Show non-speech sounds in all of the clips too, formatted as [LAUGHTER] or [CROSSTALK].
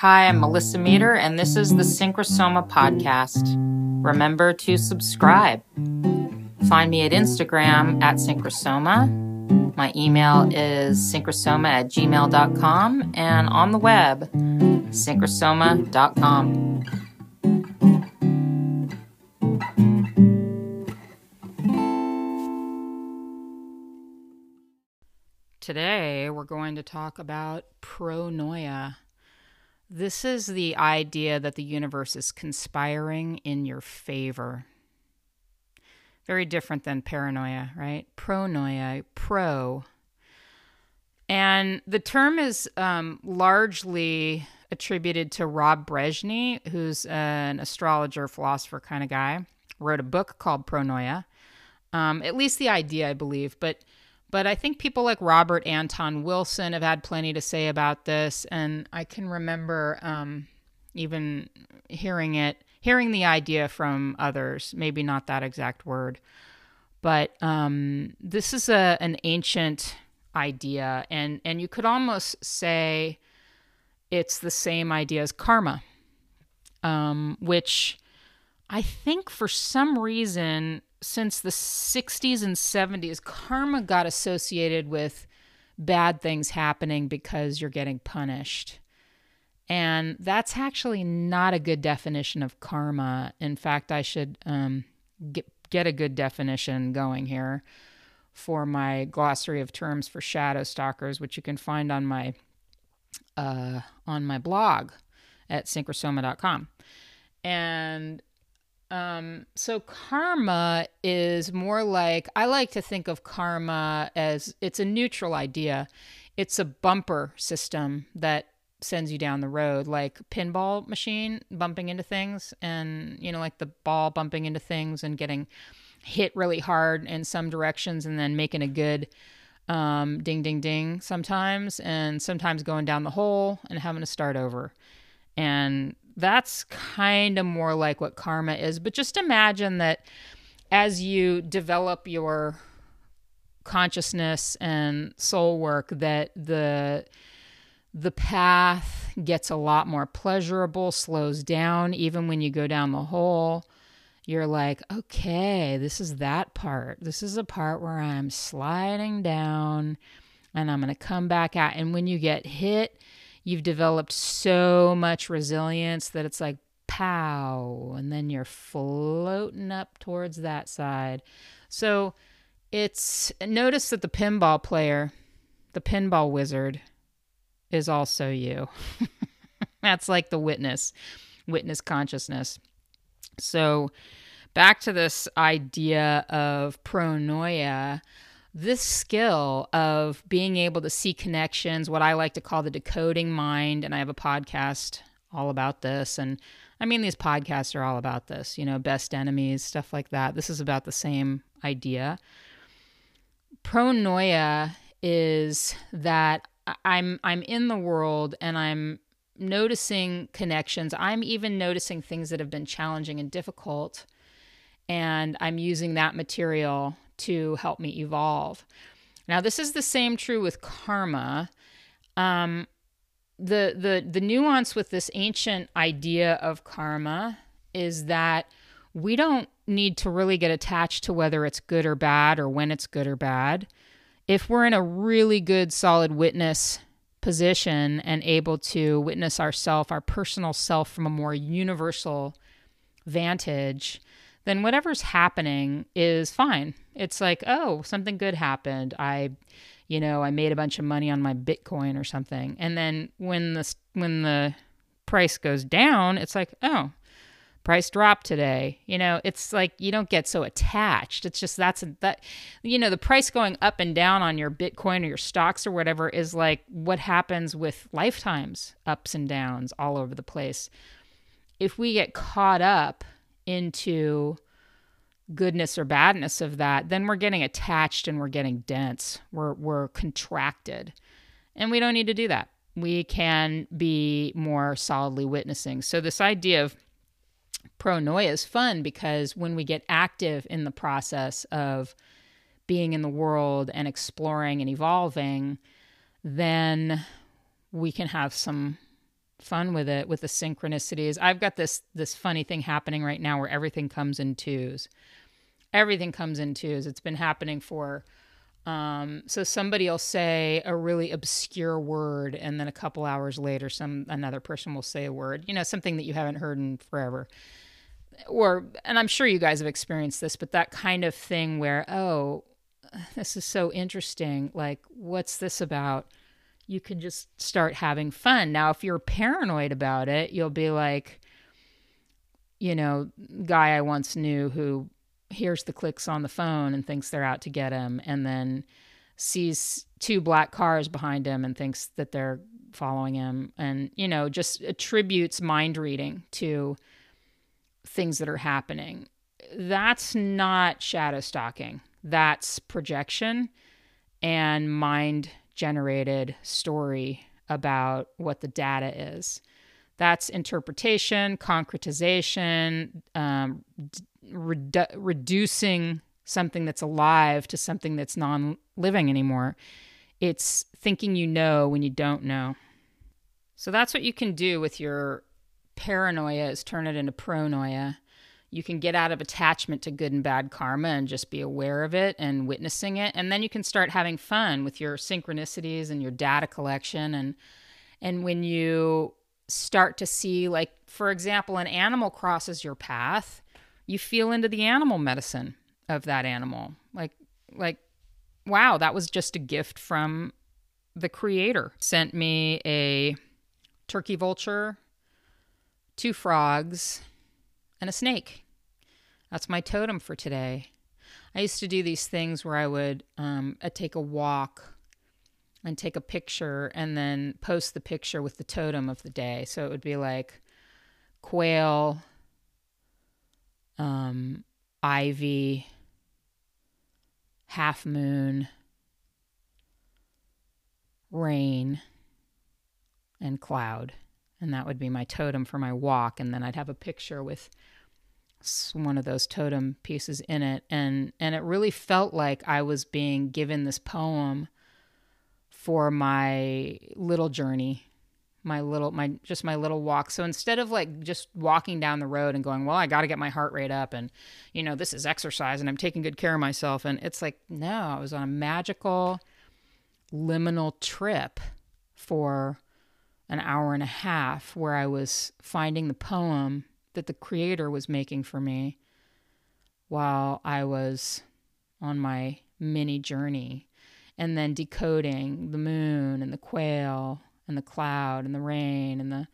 Hi, I'm Melissa Meader, and this is the Synchrosoma Podcast. Remember to subscribe. Find me at Instagram at Synchrosoma. My email is synchrosoma at gmail.com and on the web, synchrosoma.com. Today, we're going to talk about pronoia. This is the idea that the universe is conspiring in your favor. Very different than paranoia, right? Pronoia, pro. And the term is um, largely attributed to Rob Brezsny, who's an astrologer, philosopher kind of guy. Wrote a book called Pronoia. Um, at least the idea, I believe. But but I think people like Robert Anton Wilson have had plenty to say about this. And I can remember um, even hearing it, hearing the idea from others, maybe not that exact word. But um, this is a, an ancient idea. And, and you could almost say it's the same idea as karma, um, which I think for some reason since the 60s and 70s, karma got associated with bad things happening because you're getting punished. And that's actually not a good definition of karma. In fact, I should um, get, get a good definition going here for my glossary of terms for shadow stalkers, which you can find on my uh, on my blog at synchrosoma.com. And um, so karma is more like I like to think of karma as it's a neutral idea. It's a bumper system that sends you down the road, like pinball machine bumping into things, and you know, like the ball bumping into things and getting hit really hard in some directions, and then making a good um, ding, ding, ding sometimes, and sometimes going down the hole and having to start over. And that's kind of more like what karma is. But just imagine that as you develop your consciousness and soul work that the the path gets a lot more pleasurable, slows down even when you go down the hole. You're like, okay, this is that part. This is a part where I'm sliding down and I'm going to come back out. And when you get hit, you've developed so much resilience that it's like pow and then you're floating up towards that side. So it's notice that the pinball player the pinball wizard is also you. [LAUGHS] That's like the witness witness consciousness. So back to this idea of pronoia this skill of being able to see connections, what I like to call the decoding mind, and I have a podcast all about this. And I mean, these podcasts are all about this, you know, best enemies, stuff like that. This is about the same idea. Pronoia is that I'm I'm in the world and I'm noticing connections. I'm even noticing things that have been challenging and difficult. And I'm using that material to help me evolve. Now, this is the same true with karma. Um, the the the nuance with this ancient idea of karma is that we don't need to really get attached to whether it's good or bad or when it's good or bad. If we're in a really good solid witness position and able to witness ourself, our personal self from a more universal vantage, then whatever's happening is fine. It's like, oh, something good happened. I, you know, I made a bunch of money on my Bitcoin or something. And then when the when the price goes down, it's like, oh, price dropped today. You know, it's like you don't get so attached. It's just that's that you know, the price going up and down on your Bitcoin or your stocks or whatever is like what happens with lifetimes ups and downs all over the place. If we get caught up into goodness or badness of that, then we're getting attached and we're getting dense. We're we're contracted. And we don't need to do that. We can be more solidly witnessing. So this idea of pronoia is fun because when we get active in the process of being in the world and exploring and evolving, then we can have some fun with it with the synchronicities. I've got this this funny thing happening right now where everything comes in twos. Everything comes in twos. It's been happening for um, so somebody will say a really obscure word, and then a couple hours later, some another person will say a word. You know, something that you haven't heard in forever. Or, and I'm sure you guys have experienced this, but that kind of thing where, oh, this is so interesting. Like, what's this about? You can just start having fun. Now, if you're paranoid about it, you'll be like, you know, guy I once knew who hears the clicks on the phone and thinks they're out to get him, and then sees two black cars behind him and thinks that they're following him, and, you know, just attributes mind reading to things that are happening. That's not shadow stalking, that's projection and mind generated story about what the data is. That's interpretation, concretization, um, redu- reducing something that's alive to something that's non living anymore. It's thinking you know when you don't know. So that's what you can do with your paranoia is turn it into pronoia. You can get out of attachment to good and bad karma and just be aware of it and witnessing it. And then you can start having fun with your synchronicities and your data collection. And, and when you start to see, like, for example, an animal crosses your path, you feel into the animal medicine of that animal. Like, like, wow, that was just a gift from the creator. Sent me a turkey vulture two frogs, and a snake. That's my totem for today. I used to do these things where I would um, I'd take a walk and take a picture and then post the picture with the totem of the day. So it would be like quail, um, ivy, half moon, rain, and cloud. And that would be my totem for my walk. And then i'd have a picture with one of those totem pieces in it. And and it really felt like i was being given this poem for my little journey my little my just my little walk. So instead of like just walking down the road and going well i got to get my heart rate up and you know this is exercise and i'm taking good care of myself and it's like no i was on a magical liminal trip for an hour and a half where I was finding the poem that the creator was making for me while I was on my mini journey. And then decoding the moon and the quail and the cloud and the rain and the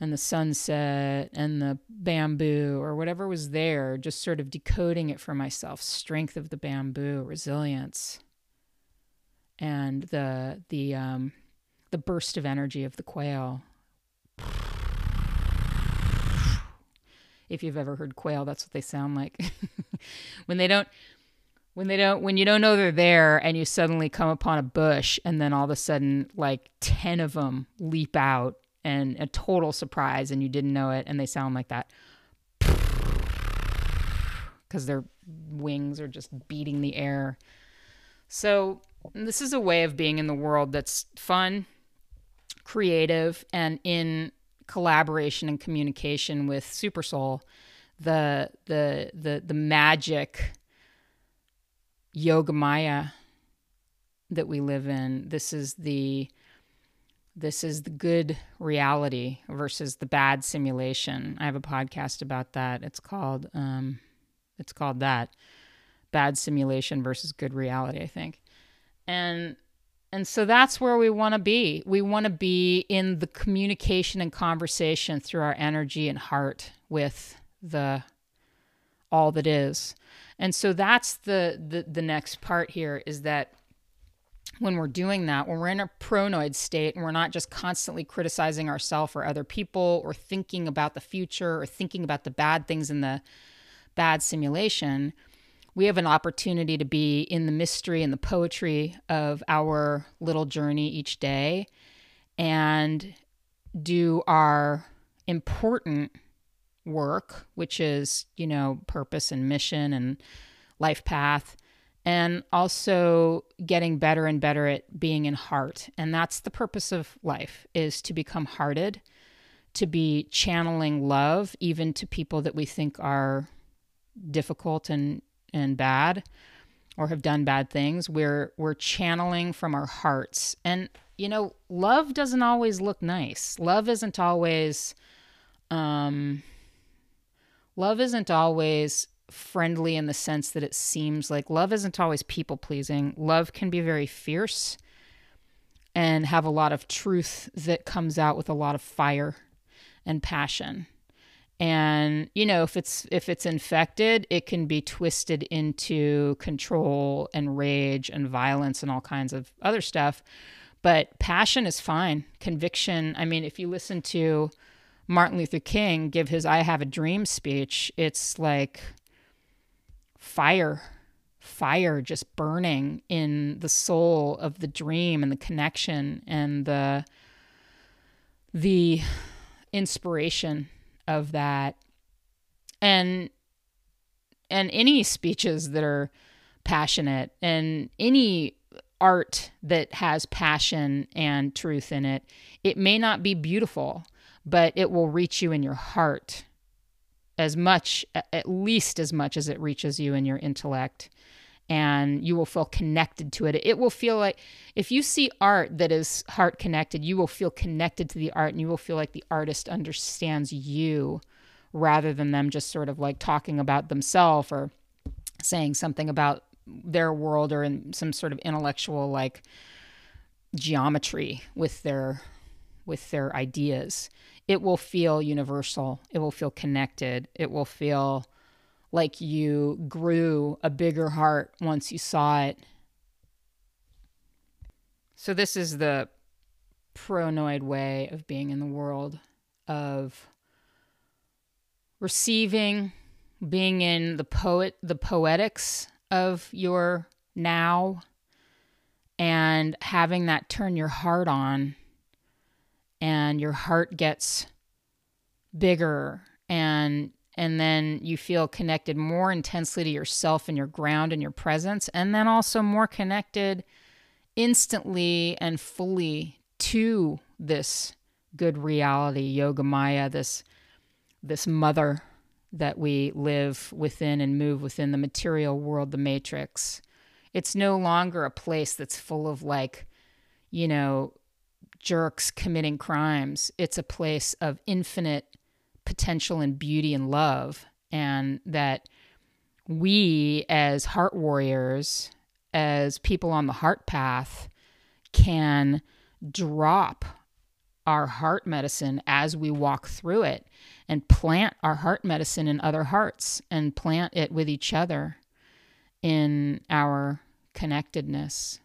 and the sunset and the bamboo or whatever was there just sort of decoding it for myself strength of the bamboo resilience and the the um the burst of energy of the quail. If you've ever heard quail, that's what they sound like. [LAUGHS] when they don't when they don't when you don't know they're there and you suddenly come upon a bush and then all of a sudden like 10 of them leap out and a total surprise and you didn't know it and they sound like that [LAUGHS] because their wings are just beating the air. So, this is a way of being in the world that's fun creative and in collaboration and communication with Super Soul, the the the the magic yoga maya that we live in. This is the this is the good reality versus the bad simulation. I have a podcast about that. It's called um, it's called that bad simulation versus good reality. I think, and and so that's where we want to be. We want to be in the communication and conversation through our energy and heart with the all that is. And so that's the the, the next part here is that when we're doing that, when we're in a pronoid state and we're not just constantly criticizing ourselves or other people or thinking about the future or thinking about the bad things in the bad simulation, we have an opportunity to be in the mystery and the poetry of our little journey each day and do our important work, which is, you know, purpose and mission and life path, and also getting better and better at being in heart. And that's the purpose of life is to become hearted, to be channeling love even to people that we think are difficult and and bad or have done bad things. We're we're channeling from our hearts. And you know, love doesn't always look nice. Love isn't always um love isn't always friendly in the sense that it seems like love isn't always people pleasing. Love can be very fierce and have a lot of truth that comes out with a lot of fire and passion. And you know, if it's if it's infected, it can be twisted into control and rage and violence and all kinds of other stuff. But passion is fine. Conviction, I mean, if you listen to Martin Luther King give his I have a dream speech, it's like fire fire just burning in the soul of the dream and the connection and the the inspiration of that. And and any speeches that are passionate and any art that has passion and truth in it it may not be beautiful but it will reach you in your heart as much, at least as much as it reaches you in your intellect. And you will feel connected to it. It will feel like if you see art that is heart connected, you will feel connected to the art and you will feel like the artist understands you rather than them just sort of like talking about themselves or saying something about their world or in some sort of intellectual like geometry with their with their ideas it will feel universal. It will feel connected. It will feel like you grew a bigger heart once you saw it. So, this is the pronoid way of being in the world of receiving, being in the poet, the poetics of your now, and having that turn your heart on and your heart gets bigger and and then you feel connected more intensely to yourself and your ground and your presence and then also more connected instantly and fully to this good reality yoga maya this this mother that we live within and move within the material world the matrix. It's no longer a place that's full of like you know jerks committing crimes. It's a place of infinite potential and beauty and love. And that we, as heart warriors, as people on the heart path, can drop our heart medicine as we walk through it and plant our heart medicine in other hearts and plant it with each other in our connectedness.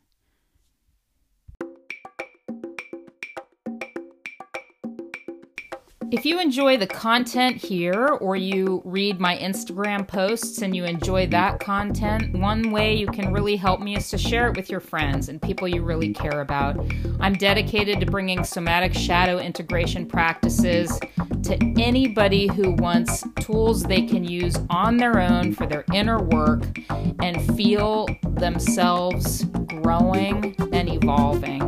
If you enjoy the content here or you read my Instagram posts and you enjoy that content, one way you can really help me is to share it with your friends and people you really care about. I'm dedicated to bringing somatic shadow integration practices to anybody who wants tools they can use on their own for their inner work and feel themselves growing and evolving.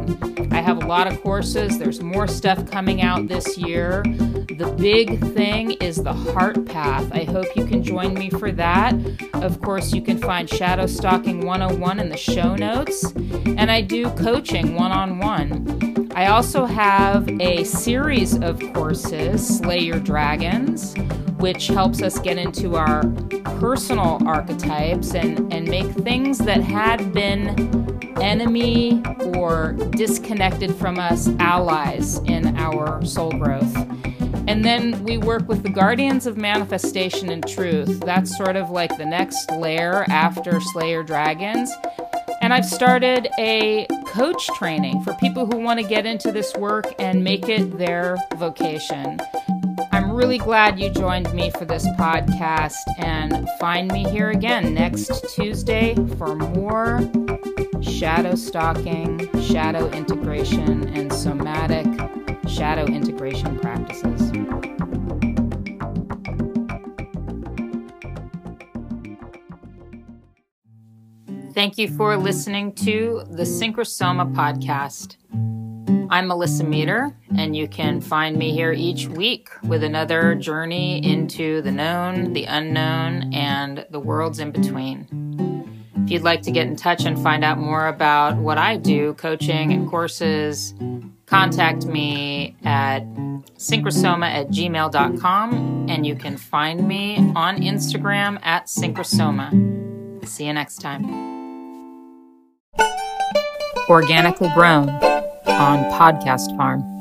I have a lot of courses. There's more stuff coming out this year. The big thing is the heart path. I hope you can join me for that. Of course, you can find Shadow Stalking 101 in the show notes, and I do coaching one on one. I also have a series of courses, Slay Your Dragons, which helps us get into our personal archetypes and, and make things that had been enemy or disconnected from us allies in our soul growth. And then we work with the guardians of manifestation and truth. That's sort of like the next layer after Slay Your Dragons. And I've started a coach training for people who want to get into this work and make it their vocation. I'm really glad you joined me for this podcast and find me here again next Tuesday for more shadow stalking, shadow integration, and somatic shadow integration practices. Thank you for listening to the Synchrosoma podcast. I'm Melissa Meader, and you can find me here each week with another journey into the known, the unknown, and the worlds in between. If you'd like to get in touch and find out more about what I do, coaching and courses, contact me at synchrosoma at gmail.com and you can find me on Instagram at synchrosoma. See you next time. Organically grown on Podcast Farm.